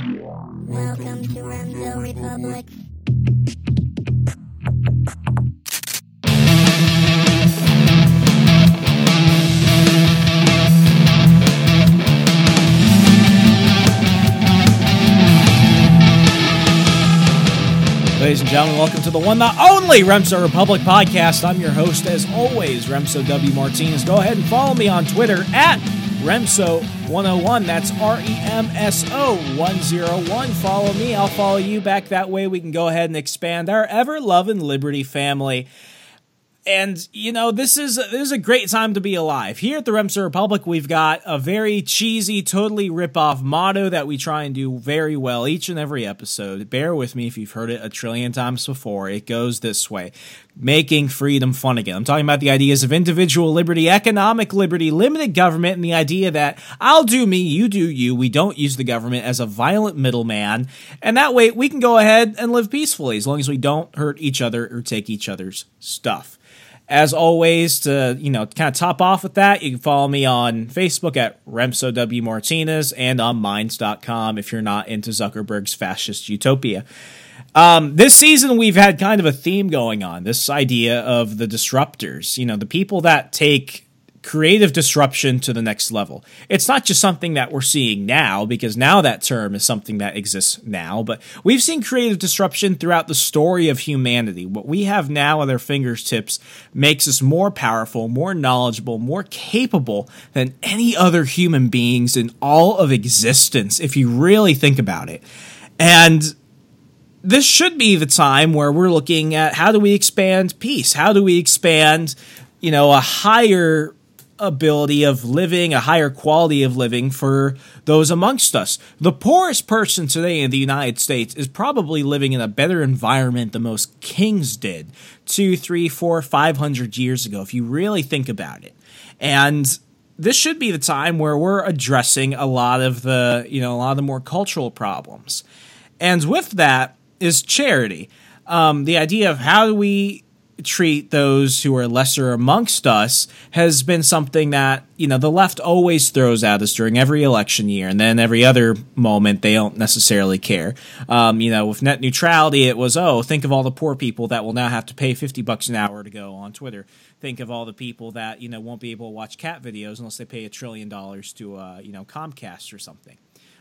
Welcome to Remso Republic. Ladies and gentlemen, welcome to the one, the only Remso Republic podcast. I'm your host, as always, Remso W. Martinez. Go ahead and follow me on Twitter at Remso101. That's R E M S O 101. Follow me, I'll follow you back. That way we can go ahead and expand our ever loving Liberty family. And you know this is this is a great time to be alive. Here at the Remso Republic, we've got a very cheesy, totally rip-off motto that we try and do very well each and every episode. Bear with me if you've heard it a trillion times before. It goes this way: making freedom fun again. I'm talking about the ideas of individual liberty, economic liberty, limited government, and the idea that I'll do me, you do you. We don't use the government as a violent middleman, and that way we can go ahead and live peacefully as long as we don't hurt each other or take each other's stuff. As always, to you know, kind of top off with that, you can follow me on Facebook at Remso W Martinez and on Minds.com if you're not into Zuckerberg's fascist utopia. Um, this season, we've had kind of a theme going on. This idea of the disruptors, you know, the people that take creative disruption to the next level. It's not just something that we're seeing now, because now that term is something that exists now, but we've seen creative disruption throughout the story of humanity. What we have now at our fingertips makes us more powerful, more knowledgeable, more capable than any other human beings in all of existence, if you really think about it. And this should be the time where we're looking at how do we expand peace? How do we expand, you know, a higher ability of living, a higher quality of living for those amongst us. The poorest person today in the United States is probably living in a better environment than most kings did two, three, four, five hundred years ago, if you really think about it. And this should be the time where we're addressing a lot of the, you know, a lot of the more cultural problems. And with that is charity. Um, the idea of how do we treat those who are lesser amongst us has been something that you know the left always throws at us during every election year and then every other moment they don't necessarily care. Um, you know with net neutrality it was oh think of all the poor people that will now have to pay 50 bucks an hour to go on twitter. Think of all the people that you know won't be able to watch cat videos unless they pay a trillion dollars to uh, you know comcast or something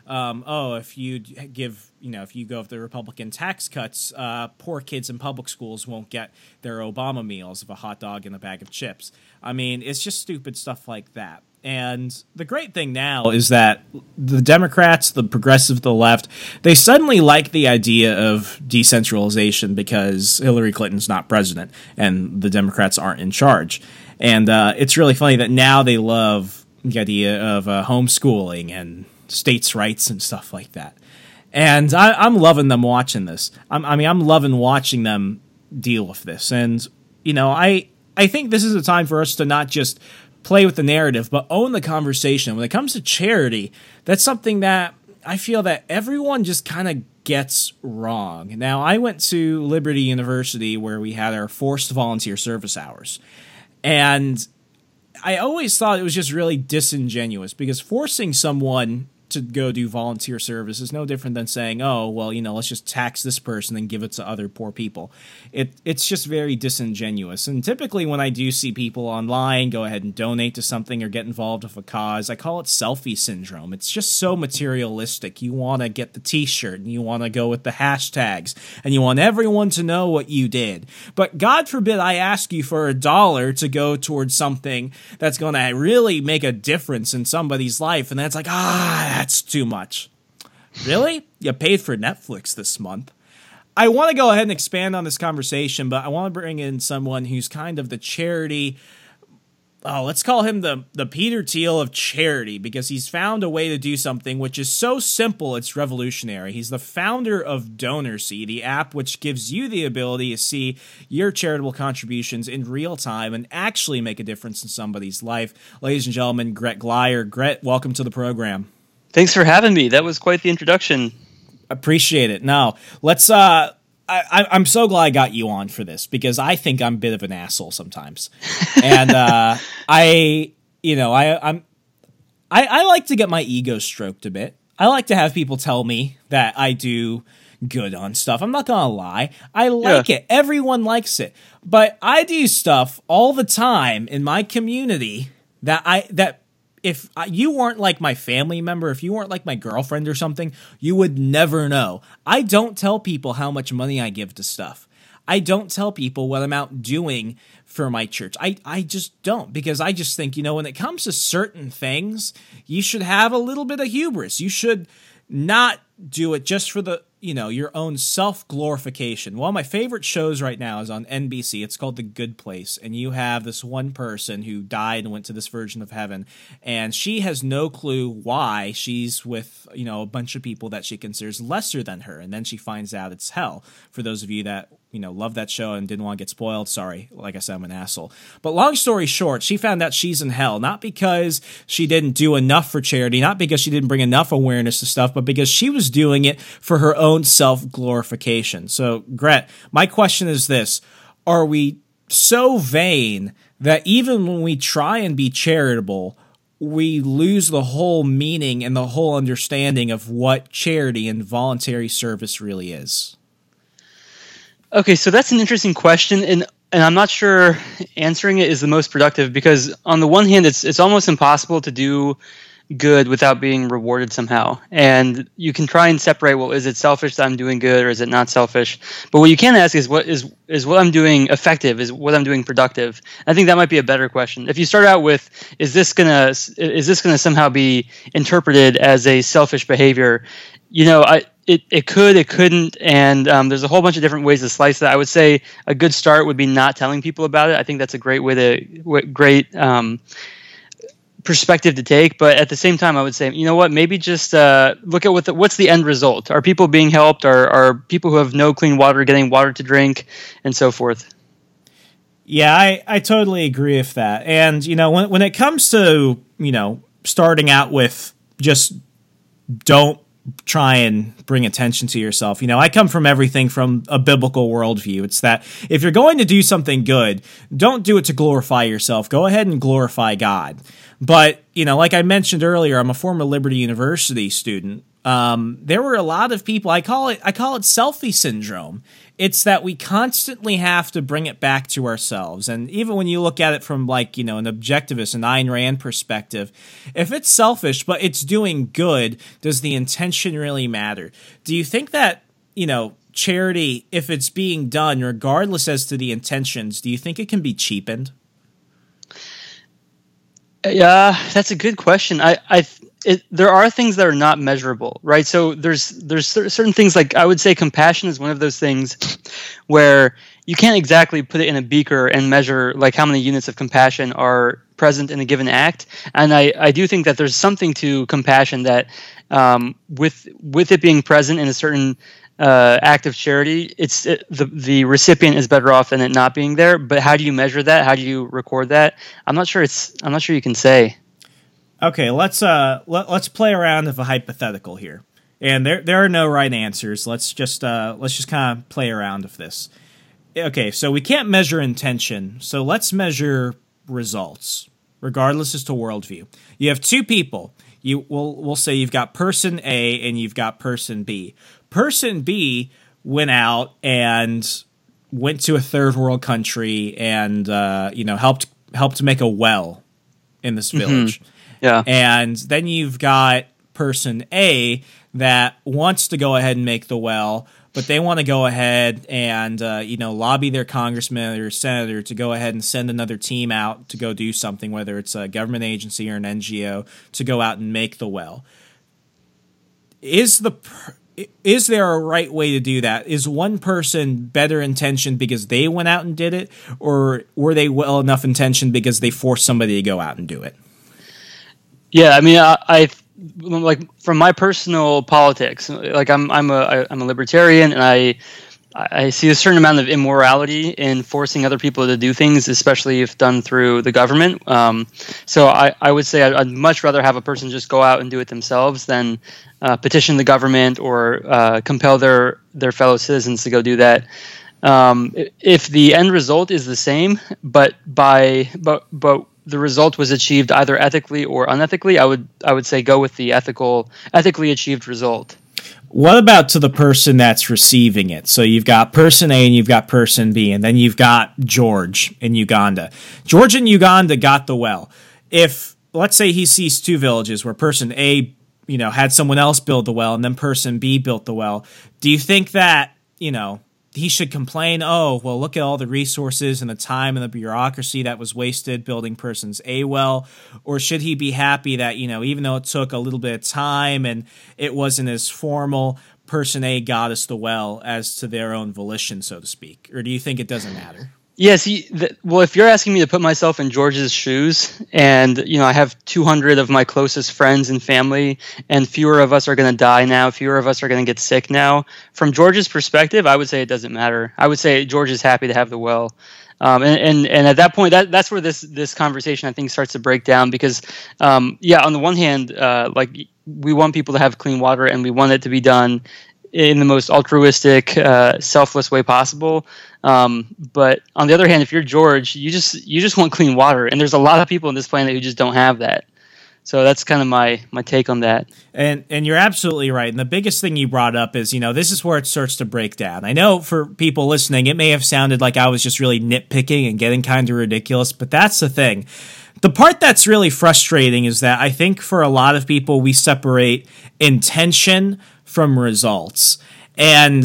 um, oh, if you give, you know, if you go with the Republican tax cuts, uh, poor kids in public schools won't get their Obama meals of a hot dog and a bag of chips. I mean, it's just stupid stuff like that. And the great thing now is that the Democrats, the progressive, the left, they suddenly like the idea of decentralization because Hillary Clinton's not president and the Democrats aren't in charge. And uh, it's really funny that now they love the idea of uh, homeschooling and states' rights and stuff like that. And I, am loving them watching this. I'm, I mean, I'm loving watching them deal with this. And you know, I I think this is a time for us to not just play with the narrative, but own the conversation. When it comes to charity, that's something that I feel that everyone just kind of gets wrong. Now, I went to Liberty University where we had our forced volunteer service hours. And I always thought it was just really disingenuous because forcing someone to go do volunteer service is no different than saying, "Oh, well, you know, let's just tax this person and give it to other poor people." It it's just very disingenuous. And typically, when I do see people online go ahead and donate to something or get involved with a cause, I call it selfie syndrome. It's just so materialistic. You want to get the T-shirt and you want to go with the hashtags and you want everyone to know what you did. But God forbid I ask you for a dollar to go towards something that's going to really make a difference in somebody's life, and that's like ah that's too much. Really? You paid for Netflix this month. I want to go ahead and expand on this conversation, but I want to bring in someone who's kind of the charity. Oh, let's call him the the Peter Thiel of charity because he's found a way to do something which is so simple it's revolutionary. He's the founder of DonorSee, the app which gives you the ability to see your charitable contributions in real time and actually make a difference in somebody's life. Ladies and gentlemen, Gret Glyer. Gret, welcome to the program. Thanks for having me. That was quite the introduction. Appreciate it. Now, let's uh I, I'm so glad I got you on for this because I think I'm a bit of an asshole sometimes, and uh, I, you know, I, I'm, I, I like to get my ego stroked a bit. I like to have people tell me that I do good on stuff. I'm not gonna lie. I like yeah. it. Everyone likes it. But I do stuff all the time in my community that I that if you weren't like my family member, if you weren't like my girlfriend or something, you would never know. I don't tell people how much money I give to stuff. I don't tell people what I'm out doing for my church. I, I just don't because I just think, you know, when it comes to certain things, you should have a little bit of hubris. You should not do it just for the you know your own self glorification. One of my favorite shows right now is on NBC. It's called The Good Place, and you have this one person who died and went to this version of heaven, and she has no clue why she's with you know a bunch of people that she considers lesser than her, and then she finds out it's hell. For those of you that you know, loved that show and didn't want to get spoiled. Sorry, like I said, I'm an asshole. But long story short, she found out she's in hell, not because she didn't do enough for charity, not because she didn't bring enough awareness to stuff, but because she was doing it for her own self glorification. So, Gret, my question is this Are we so vain that even when we try and be charitable, we lose the whole meaning and the whole understanding of what charity and voluntary service really is? Okay, so that's an interesting question, and and I'm not sure answering it is the most productive because on the one hand, it's it's almost impossible to do good without being rewarded somehow, and you can try and separate. Well, is it selfish that I'm doing good, or is it not selfish? But what you can ask is what is is what I'm doing effective? Is what I'm doing productive? I think that might be a better question. If you start out with, is this gonna is this gonna somehow be interpreted as a selfish behavior? You know, I it, it could, it couldn't, and um, there's a whole bunch of different ways to slice that. I would say a good start would be not telling people about it. I think that's a great way to great um, perspective to take. But at the same time, I would say, you know what? Maybe just uh, look at what the, what's the end result. Are people being helped? Are are people who have no clean water getting water to drink, and so forth? Yeah, I, I totally agree with that. And you know, when when it comes to you know starting out with just don't try and bring attention to yourself. You know, I come from everything from a biblical worldview. It's that if you're going to do something good, don't do it to glorify yourself. Go ahead and glorify God. But, you know, like I mentioned earlier, I'm a former Liberty University student. Um, there were a lot of people, I call it, I call it selfie syndrome. It's that we constantly have to bring it back to ourselves. And even when you look at it from like, you know, an objectivist, an Ayn Rand perspective, if it's selfish but it's doing good, does the intention really matter? Do you think that, you know, charity, if it's being done, regardless as to the intentions, do you think it can be cheapened? Yeah, that's a good question. I, I it, there are things that are not measurable, right? So there's there's certain things like I would say compassion is one of those things where you can't exactly put it in a beaker and measure like how many units of compassion are present in a given act. And I, I do think that there's something to compassion that um, with with it being present in a certain uh, act of charity, it's it, the the recipient is better off than it not being there. But how do you measure that? How do you record that? I'm not sure. It's I'm not sure you can say. Okay, let's uh let, let's play around with a hypothetical here. And there there are no right answers. Let's just uh let's just kind of play around with this. Okay, so we can't measure intention, so let's measure results, regardless as to worldview. You have two people. You will we'll say you've got person A and you've got person B. Person B went out and went to a third world country and uh, you know helped helped make a well in this mm-hmm. village. Mm-hmm yeah. And then you've got person A that wants to go ahead and make the well, but they want to go ahead and uh, you know lobby their congressman or senator to go ahead and send another team out to go do something, whether it's a government agency or an NGO, to go out and make the well. Is the is there a right way to do that? Is one person better intentioned because they went out and did it, or were they well enough intentioned because they forced somebody to go out and do it? Yeah, I mean, I, I like from my personal politics. Like I'm I'm a I'm a libertarian, and I I see a certain amount of immorality in forcing other people to do things, especially if done through the government. Um, so I, I would say I'd, much rather have a person just go out and do it themselves than uh, petition the government or uh, compel their their fellow citizens to go do that. Um, if the end result is the same, but by but but the result was achieved either ethically or unethically, I would I would say go with the ethical, ethically achieved result. What about to the person that's receiving it? So you've got person A and you've got person B, and then you've got George in Uganda. George in Uganda got the well. If let's say he sees two villages where person A, you know, had someone else build the well and then person B built the well, do you think that, you know, he should complain, oh, well, look at all the resources and the time and the bureaucracy that was wasted building person's A well? Or should he be happy that, you know, even though it took a little bit of time and it wasn't as formal, person A got us the well as to their own volition, so to speak? Or do you think it doesn't matter? Yes, yeah, well, if you're asking me to put myself in George's shoes, and you know, I have 200 of my closest friends and family, and fewer of us are going to die now, fewer of us are going to get sick now. From George's perspective, I would say it doesn't matter. I would say George is happy to have the well, um, and, and and at that point, that that's where this this conversation I think starts to break down because, um, yeah, on the one hand, uh, like we want people to have clean water, and we want it to be done in the most altruistic, uh, selfless way possible. Um, but on the other hand, if you're George, you just you just want clean water, and there's a lot of people on this planet who just don't have that. So that's kind of my my take on that. And and you're absolutely right. And the biggest thing you brought up is, you know, this is where it starts to break down. I know for people listening, it may have sounded like I was just really nitpicking and getting kind of ridiculous, but that's the thing. The part that's really frustrating is that I think for a lot of people we separate intention from results. And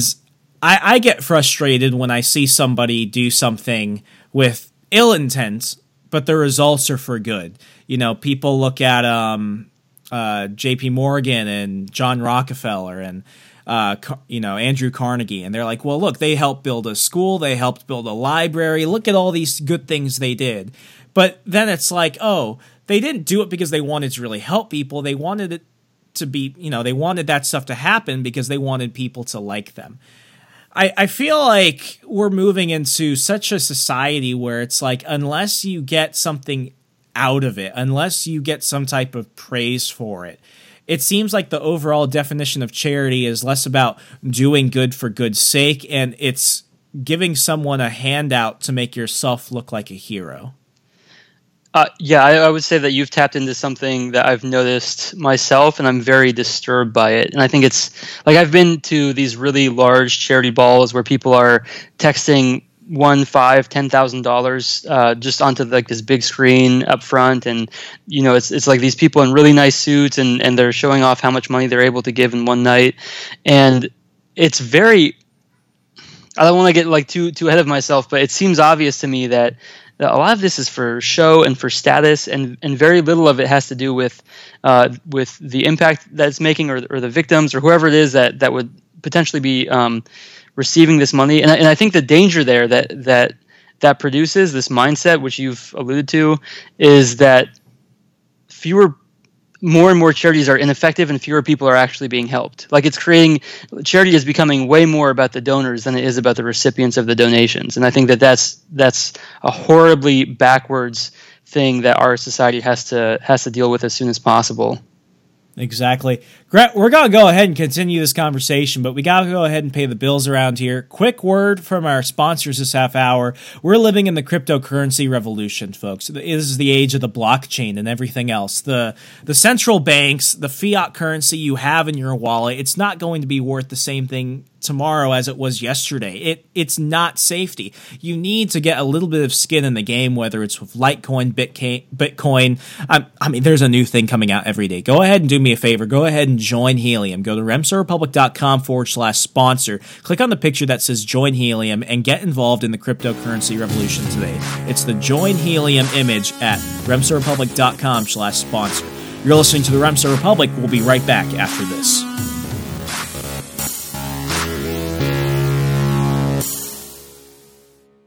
I, I get frustrated when I see somebody do something with ill intent, but the results are for good. You know, people look at um, uh, J.P. Morgan and John Rockefeller and uh, you know Andrew Carnegie, and they're like, well, look, they helped build a school, they helped build a library. Look at all these good things they did. But then it's like, oh, they didn't do it because they wanted to really help people. They wanted it to be, you know, they wanted that stuff to happen because they wanted people to like them. I, I feel like we're moving into such a society where it's like unless you get something out of it, unless you get some type of praise for it, it seems like the overall definition of charity is less about doing good for good's sake and it's giving someone a handout to make yourself look like a hero. Uh, yeah, I, I, would say that you've tapped into something that I've noticed myself, and I'm very disturbed by it. And I think it's like I've been to these really large charity balls where people are texting one, five, ten thousand uh, dollars just onto like this big screen up front, and you know it's it's like these people in really nice suits, and and they're showing off how much money they're able to give in one night, and it's very. I don't want to get like too too ahead of myself, but it seems obvious to me that a lot of this is for show and for status, and, and very little of it has to do with uh, with the impact that it's making, or, or the victims, or whoever it is that that would potentially be um, receiving this money. And, and I think the danger there that that that produces this mindset, which you've alluded to, is that fewer more and more charities are ineffective and fewer people are actually being helped. Like it's creating charity is becoming way more about the donors than it is about the recipients of the donations. And I think that that's that's a horribly backwards thing that our society has to has to deal with as soon as possible. Exactly. We're going to go ahead and continue this conversation, but we got to go ahead and pay the bills around here. Quick word from our sponsors this half hour. We're living in the cryptocurrency revolution, folks. This is the age of the blockchain and everything else. The the central banks, the fiat currency you have in your wallet, it's not going to be worth the same thing tomorrow as it was yesterday. It it's not safety. You need to get a little bit of skin in the game, whether it's with Litecoin, Bitcoin. Bitcoin. Um, I mean, there's a new thing coming out every day. Go ahead and do me a favor. Go ahead and join Helium. Go to remsorepublic.com forward slash sponsor. Click on the picture that says join Helium and get involved in the cryptocurrency revolution today. It's the join Helium image at remsorepublic.com slash sponsor. You're listening to the Remso Republic. We'll be right back after this.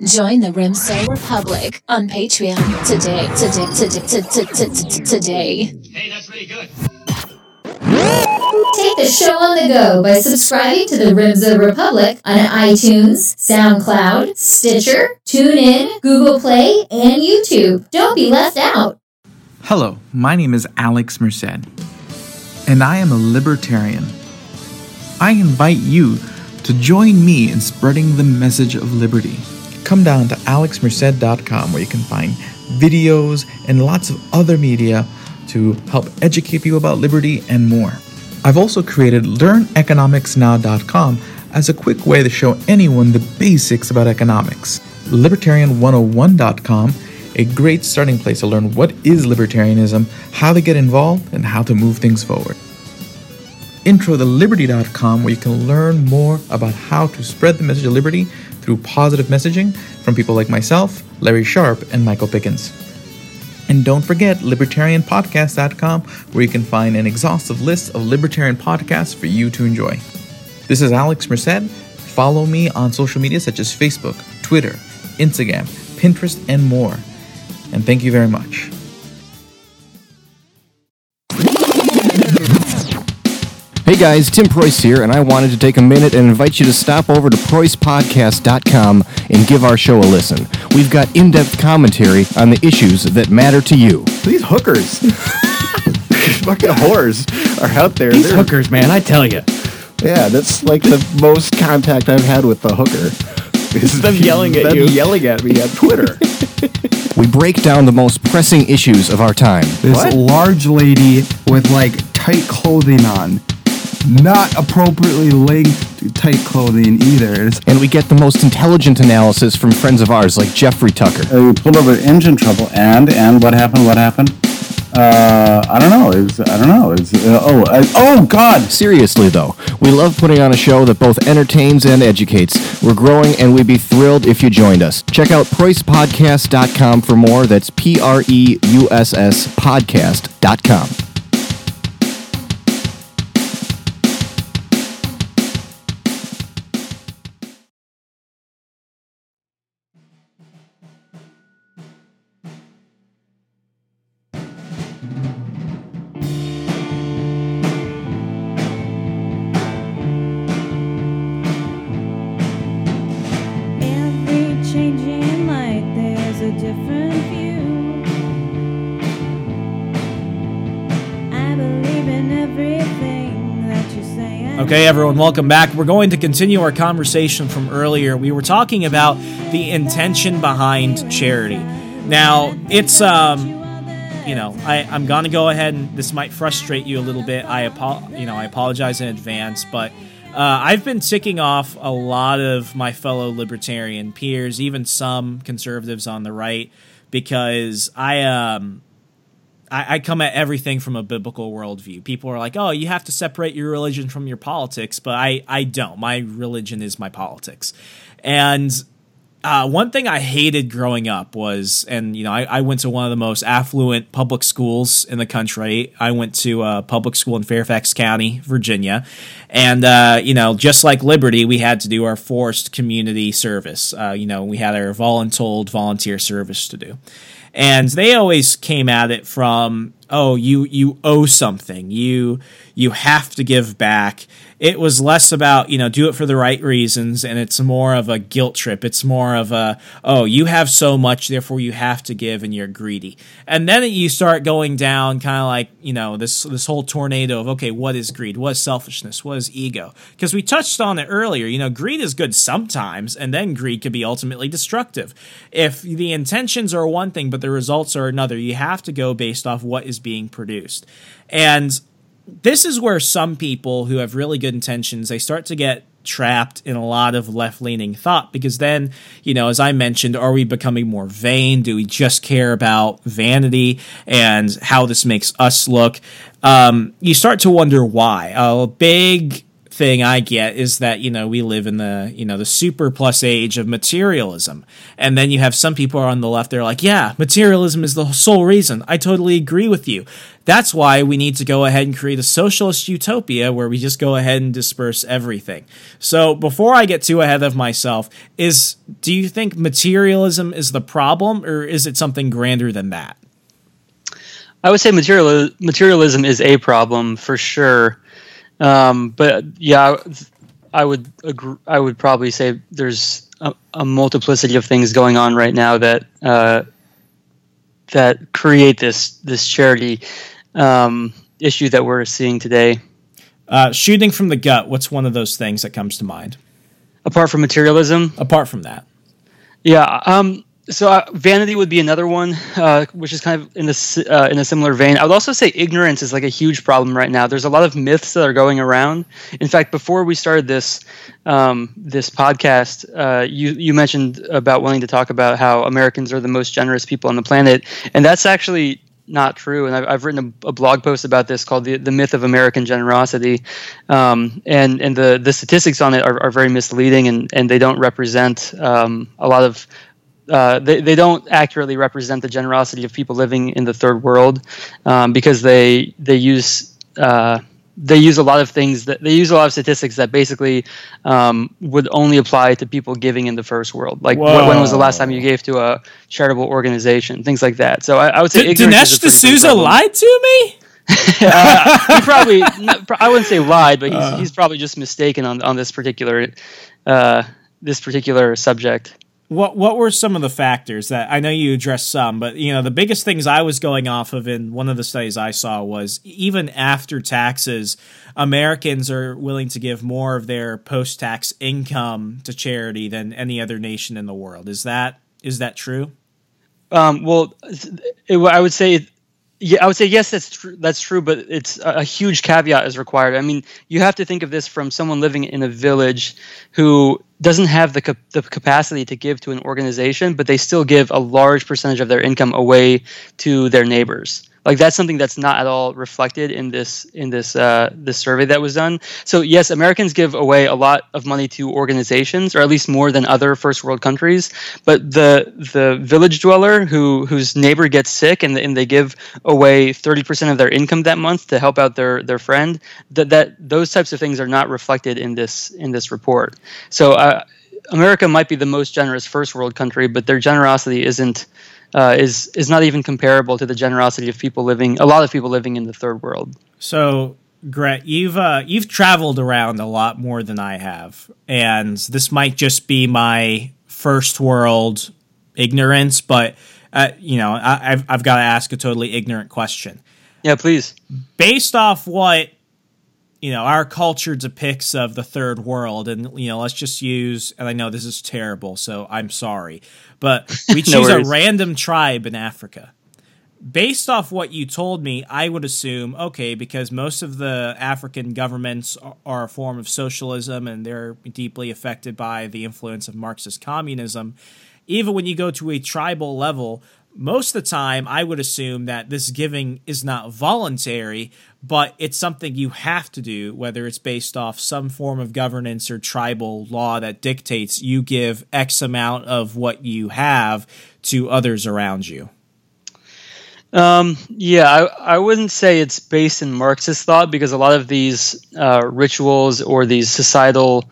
Join the Remso Republic on Patreon today. Today. Today. Today. Hey, that's really good. Take the show on the go by subscribing to the Remso Republic on iTunes, SoundCloud, Stitcher, TuneIn, Google Play, and YouTube. Don't be left out. Hello, my name is Alex Merced, and I am a libertarian. I invite you to join me in spreading the message of liberty come down to alexmerced.com where you can find videos, and lots of other media to help educate you about liberty and more. I've also created LearnEconomicsNow.com as a quick way to show anyone the basics about economics. Libertarian101.com, a great starting place to learn what is libertarianism, how to get involved, and how to move things forward. Intro to Liberty.com, where you can learn more about how to spread the message of liberty through positive messaging from people like myself, Larry Sharpe, and Michael Pickens. And don't forget libertarianpodcast.com, where you can find an exhaustive list of libertarian podcasts for you to enjoy. This is Alex Merced. Follow me on social media such as Facebook, Twitter, Instagram, Pinterest, and more. And thank you very much. Hey guys, Tim Preuss here, and I wanted to take a minute and invite you to stop over to PreussPodcast.com and give our show a listen. We've got in depth commentary on the issues that matter to you. These hookers, fucking whores, are out there. These They're- hookers, man, I tell you. Yeah, that's like the most contact I've had with the hooker. Is Them yelling at them you. yelling at me on Twitter. We break down the most pressing issues of our time. This What? large lady with like tight clothing on. Not appropriately linked tight clothing either. And we get the most intelligent analysis from friends of ours like Jeffrey Tucker. Uh, we pulled over engine trouble, and and what happened? What happened? Uh, I don't know. It's I don't know. It's uh, oh I, oh God. Seriously, though, we love putting on a show that both entertains and educates. We're growing, and we'd be thrilled if you joined us. Check out PreussPodcast.com for more. That's P R E U S S podcast.com. Okay, everyone, welcome back. We're going to continue our conversation from earlier. We were talking about the intention behind charity. Now, it's um, you know, I I'm gonna go ahead and this might frustrate you a little bit. I apo- you know, I apologize in advance, but uh, I've been ticking off a lot of my fellow libertarian peers, even some conservatives on the right, because I um I, I come at everything from a biblical worldview. People are like, "Oh, you have to separate your religion from your politics," but I I don't. My religion is my politics, and uh, one thing I hated growing up was, and you know, I, I went to one of the most affluent public schools in the country. I went to a public school in Fairfax County, Virginia, and uh, you know, just like Liberty, we had to do our forced community service. Uh, you know, we had our voluntold volunteer service to do, and they always came at it from, oh, you you owe something, you you have to give back it was less about you know do it for the right reasons and it's more of a guilt trip. It's more of a oh you have so much therefore you have to give and you're greedy. And then you start going down kind of like you know this this whole tornado of okay what is greed? What is selfishness? What is ego? Because we touched on it earlier you know greed is good sometimes and then greed can be ultimately destructive. If the intentions are one thing but the results are another you have to go based off what is being produced. And this is where some people who have really good intentions they start to get trapped in a lot of left-leaning thought because then you know as i mentioned are we becoming more vain? Do we just care about vanity and how this makes us look? Um, you start to wonder why. A big thing I get is that you know we live in the you know the super plus age of materialism, and then you have some people on the left. They're like, yeah, materialism is the sole reason. I totally agree with you. That's why we need to go ahead and create a socialist utopia where we just go ahead and disperse everything. So before I get too ahead of myself, is do you think materialism is the problem, or is it something grander than that? I would say material materialism is a problem for sure. Um, but yeah, I would agree, I would probably say there's a, a multiplicity of things going on right now that uh, that create this this charity um, issue that we're seeing today. Uh, shooting from the gut. What's one of those things that comes to mind? Apart from materialism, Apart from that, yeah, um, so uh, vanity would be another one, uh, which is kind of in this uh, in a similar vein. I would also say ignorance is like a huge problem right now. There's a lot of myths that are going around. In fact, before we started this um, this podcast, uh, you you mentioned about wanting to talk about how Americans are the most generous people on the planet, and that's actually not true. And I've, I've written a, a, blog post about this called the, the myth of American generosity. Um, and and the, the statistics on it are, are very misleading and, and they don't represent um, a lot of uh, they, they don't accurately represent the generosity of people living in the third world um, because they they use uh, they use a lot of things that they use a lot of statistics that basically um, would only apply to people giving in the first world. Like when, when was the last time you gave to a charitable organization, things like that. So I, I would say D- Dinesh D'Souza lied to me. uh, he probably I wouldn't say lied, but he's, uh. he's probably just mistaken on on this particular uh, this particular subject. What what were some of the factors that I know you addressed some, but you know the biggest things I was going off of in one of the studies I saw was even after taxes, Americans are willing to give more of their post tax income to charity than any other nation in the world. Is that is that true? Um, well, it, I would say yeah, I would say yes. That's true. That's true, but it's a, huge caveat is required. I mean, you have to think of this from someone living in a village who doesn't have the cap- the capacity to give to an organization, but they still give a large percentage of their income away to their neighbors like that's something that's not at all reflected in this in this uh, this survey that was done. So yes, Americans give away a lot of money to organizations, or at least more than other first world countries. But the the village dweller who whose neighbor gets sick and, and they give away thirty percent of their income that month to help out their their friend, that that those types of things are not reflected in this in this report. So. Uh, America might be the most generous first world country, but their generosity isn't uh, is is not even comparable to the generosity of people living a lot of people living in the third world. So, Gret, you've uh, you've traveled around a lot more than I have, and this might just be my first world ignorance, but uh, you know, I, I've I've got to ask a totally ignorant question. Yeah, please. Based off what you know our culture depicts of the third world. And you know let's just use and i know this is terrible so i'm sorry but we choose no a random tribe in africa. Based off what you told me i would assume okay because most of the african governments are a form of socialism and they're deeply affected by the influence of marxist communism. Even when you go to a tribal level most of the time I would assume that this giving is not voluntary, but it's something you have to do, whether it's based off some form of governance or tribal law that dictates you give X amount of what you have to others around you. Um, yeah, I, I wouldn't say it's based in Marxist thought because a lot of these uh, rituals or these societal,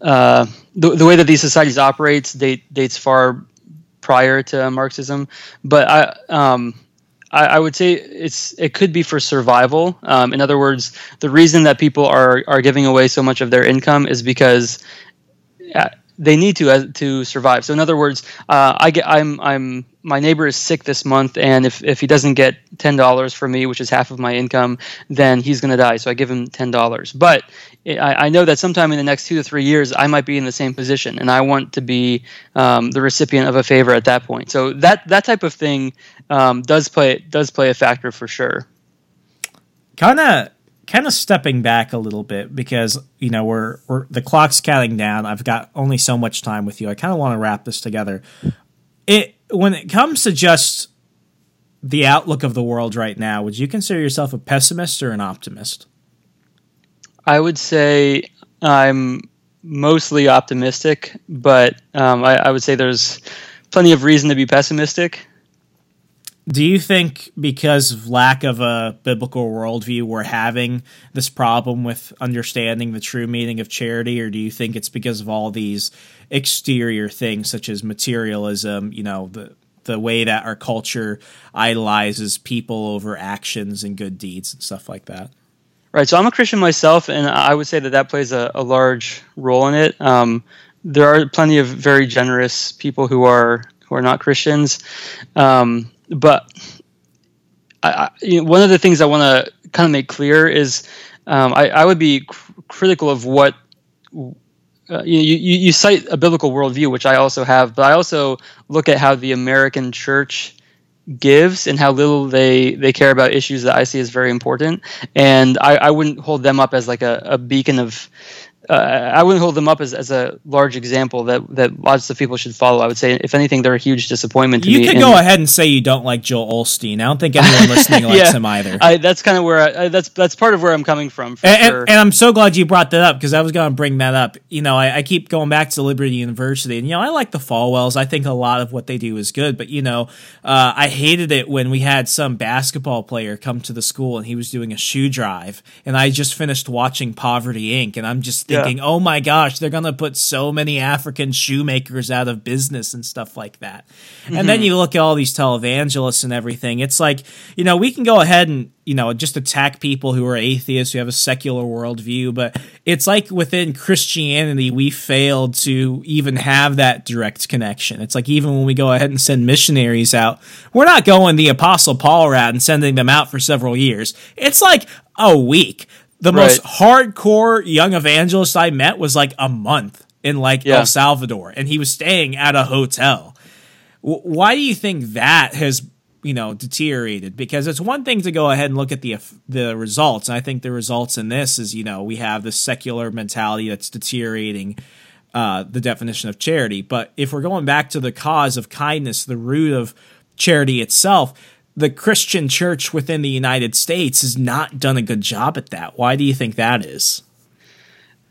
uh, the, the way that these societies operates date, dates far prior to Marxism, but I, um, I, would say it's it could be for survival. Um, in other words, the reason that people are are giving away so much of their income is because uh, they need to uh, to survive. So in other words, uh, I get I'm I'm my neighbor is sick this month, and if, if he doesn't get ten dollars from me, which is half of my income, then he's going to die. So I give him ten dollars. But I, I, know that sometime in the next two to three years, I might be in the same position, and I want to be um, the recipient of a favor at that point. So that that type of thing um, does play does play a factor for sure. Kind of kind of stepping back a little bit because you know we're we're the clock's counting down. I've got only so much time with you. I kind of want to wrap this together. It when it comes to just the outlook of the world right now, would you consider yourself a pessimist or an optimist? I would say I'm mostly optimistic, but um, I, I, would say there's plenty of reason to be pessimistic. Do you think because of lack of a biblical worldview, we're having this problem with understanding the true meaning of charity, or do you think it's because of all these exterior things such as materialism, you know, the the way that our culture idolizes people over actions and good deeds and stuff like that. Right. So I'm a Christian myself, and I would say that that plays a, a large role in it. Um, there are plenty of very generous people who are who are not Christians, um, but I, I, you know, one of the things I want to kind of make clear is um, I, I, would be cr- critical of what uh, you, you you cite a biblical worldview, which I also have, but I also look at how the American church gives and how little they they care about issues that I see as very important. And I, I wouldn't hold them up as like a, a beacon of uh, I wouldn't hold them up as, as a large example that, that lots of people should follow. I would say, if anything, they're a huge disappointment to You me. could And- go ahead and say you don't like Joel Osteen. I don't think anyone listening likes Yeah. him either. I, that's kind of where I, I, that's that's part of where I'm coming from. For and, and- and I'm so glad you brought that up because I was going to bring that up. You know, I, I keep going back to Liberty University, and you know, I like the Falwells. I think a lot of what they do is good, but you know, uh, I hated it when we had some basketball player come to the school and he was doing a shoe drive, and I just finished watching Poverty Inc. and I'm just Yeah. oh my gosh, they're going to put so many African shoemakers out of business and stuff like that. And then mm-hmm. you look at all these televangelists and everything. It's like, you know, we can go ahead and, you know, just attack people who are atheists, who have a secular worldview, but it's like within Christianity, we failed to even have that direct connection. It's like even when we go ahead and send missionaries out, we're not going the Apostle Paul route and sending them out for several years. It's like a week. The most hardcore young evangelist I met was like a month in like Yeah. El Salvador, and he was staying at a hotel. W- why do you think that has you know deteriorated? Because it's one thing to go ahead and look at the the results, and I think the results in this is you know we have this secular mentality that's deteriorating uh, the definition of charity. But if we're going back to the cause of kindness, the root of charity itself, the Christian church within the United States has not done a good job at that. Why do you think that is?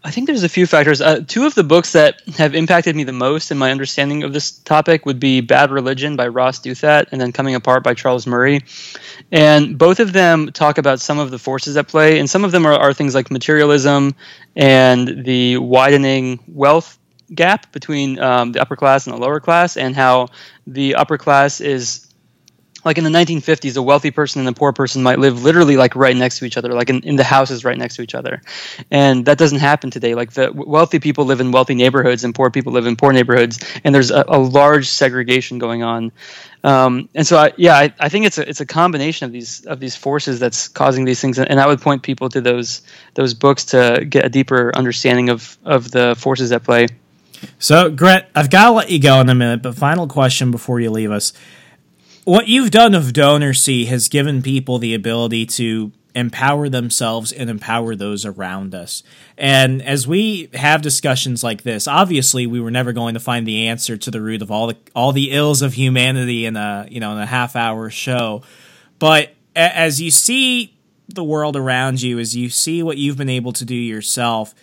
I think there's a few factors. Uh, two of the books that have impacted me the most in my understanding of this topic would be Bad Religion by Ross Douthat and then Coming Apart by Charles Murray. And both of them talk about some of the forces at play, and some of them are, are things like materialism and the widening wealth gap between um, the upper class and the lower class, and how the upper class is like in the 1950s, a wealthy person and a poor person might live literally like right next to each other, like in, in the houses right next to each other. And that doesn't happen today. Like the wealthy people live in wealthy neighborhoods and poor people live in poor neighborhoods. And there's a, a large segregation going on. Um, and so, I, yeah, I, I think it's a, it's a combination of these of these forces that's causing these things. And I would point people to those those books to get a deeper understanding of, of the forces at play. So, Gret, I've got to let you go in a minute, but final question before you leave us. What you've done of DonorSee has given people the ability to empower themselves and empower those around us. And as we have discussions like this, obviously we were never going to find the answer to the root of all the all the ills of humanity in a, you know, in a half hour show. But a- as you see the world around you, as you see what you've been able to do yourself,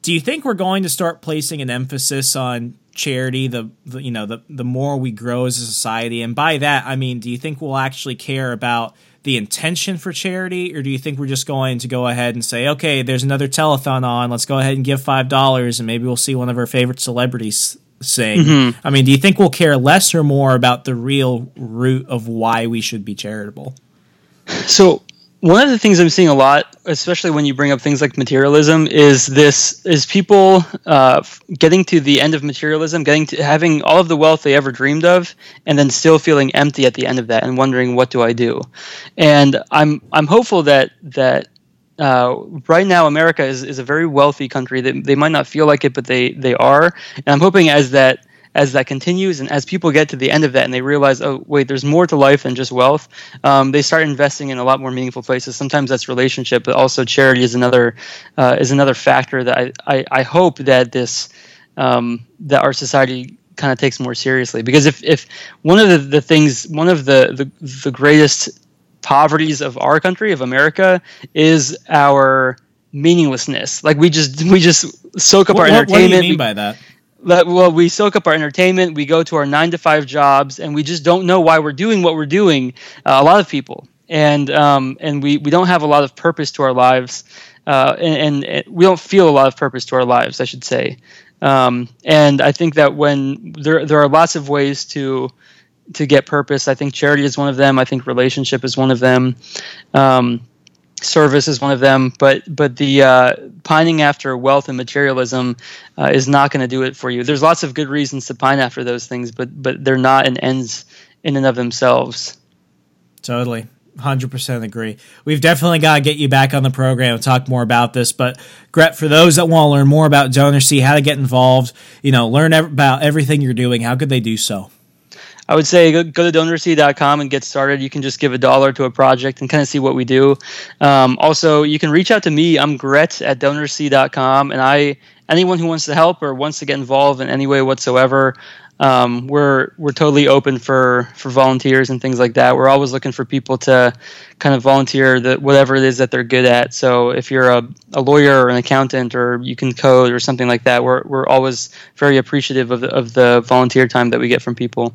do you think we're going to start placing an emphasis on charity the, the you know the the more we grow as a society. And by that I mean do you think we'll actually care about the intention for charity? Or do you think we're just going to go ahead and say okay there's another telethon on let's go ahead and give five dollars and maybe we'll see one of our favorite celebrities sing? Mhm. I mean do you think we'll care less or more about the real root of why we should be charitable? So one of the things I'm seeing a lot, especially when you bring up things like materialism, is this is people uh, getting to the end of materialism, getting to having all of the wealth they ever dreamed of, and then still feeling empty at the end of that and wondering what do I do. And I'm I'm hopeful that that. Uh, right now, America is, is a very wealthy country. That they might not feel like it, but they they are. And I'm hoping as that as that continues and as people get to the end of that and they realize, oh, wait, there's more to life than just wealth, um, they start investing in a lot more meaningful places. Sometimes that's relationship, but also charity is another uh, is another factor that I, I, I hope that this um, that our society kind of takes more seriously. Because if, if one of the, the things, one of the, the the greatest poverties of our country of America is our meaninglessness. Like we just we just soak up what, our what- what do entertainment. you mean by that That- well, we soak up our entertainment. We go to our nine to five jobs, and we just don't know why we're doing what we're doing. Uh, a lot of people, and um, and we we don't have a lot of purpose to our lives, uh, and, and, we don't feel a lot of purpose to our lives, I should say. Um, and I think that when there there are lots of ways to to get purpose. I think charity is one of them. I think relationship is one of them. Um, service is one of them, but but the uh, pining after wealth and materialism uh, is not going to do it for you. There's lots of good reasons to pine after those things, but but they're not an ends in and of themselves. Totally. Hundred percent agree. We've definitely got to get you back on the program and talk more about this. But Gret, for those that want to learn more about DonorSee, how to get involved, you know, learn about everything you're doing, how could they do so? I would say go, to donorsee.com and get started. You can just give a dollar to a project and kind of see what we do. Um, also, you can reach out to me. I'm Gret at donorsee.com, and I anyone who wants to help or wants to get involved in any way whatsoever, um, we're we're totally open for for volunteers and things like that. We're always looking for people to kind of volunteer that whatever it is that they're good at. So if you're a, a lawyer or an accountant or you can code or something like that, we're we're always very appreciative of the, of the volunteer time that we get from people.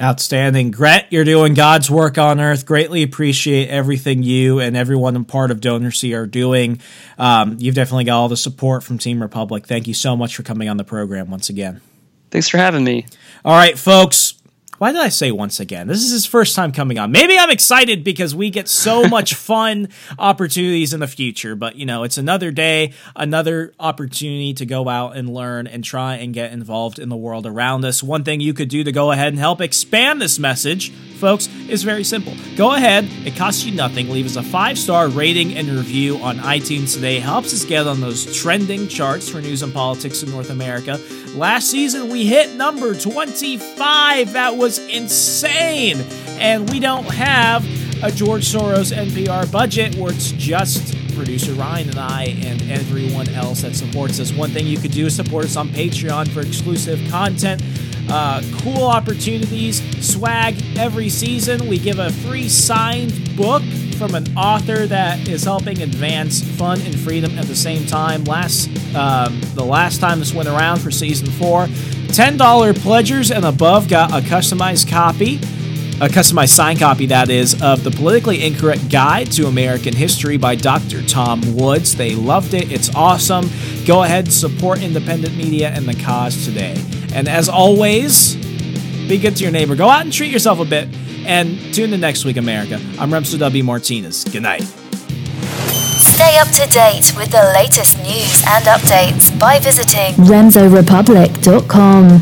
Outstanding. Gret, you're doing God's work on earth. Greatly appreciate everything you and everyone in part of DonorSee are doing. Um, you've definitely got all the support from Team Republic. Thank you so much for coming on the program once again. Thanks for having me. All right, folks. Why did I say once again? This is his first time coming on. Maybe I'm excited because we get so much fun opportunities in the future, but you know, it's another day, another opportunity to go out and learn and try and get involved in the world around us. One thing you could do to go ahead and help expand this message, folks, is very simple. Go ahead, it costs you nothing. Leave us a five star rating and review on iTunes today. Helps us get on those trending charts for news and politics in North America. Last season, we hit number 25. That was insane. And we don't have a George Soros NPR budget where it's just producer Ryan and I and everyone else that supports us. One thing you could do is support us on Patreon for exclusive content. Uh, cool opportunities, swag every season. We give a free signed book from an author that is helping advance fun and freedom at the same time. Last um, the last time this went around for season four, ten dollar pledgers and above got a customized copy a customized signed copy, that is, of the Politically Incorrect Guide to American History by Dr. Tom Woods. They loved it. It's awesome. Go ahead support independent media and the cause today. And as always, be good to your neighbor. Go out and treat yourself a bit. And tune in next week, America. I'm Remso W. Martinez. Good night. Stay up to date with the latest news and updates by visiting RemsoRepublic.com.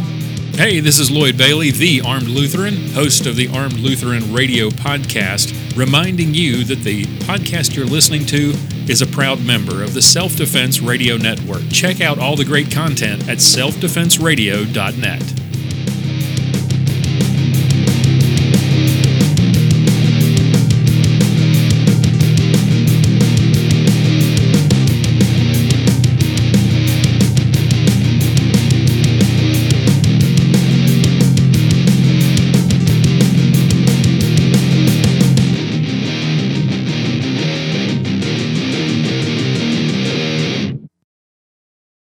Hey, this is Lloyd Bailey, the Armed Lutheran, host of the Armed Lutheran Radio Podcast, reminding you that the podcast you're listening to is a proud member of the Self Defense Radio Network. Check out all the great content at selfdefenseradio.net.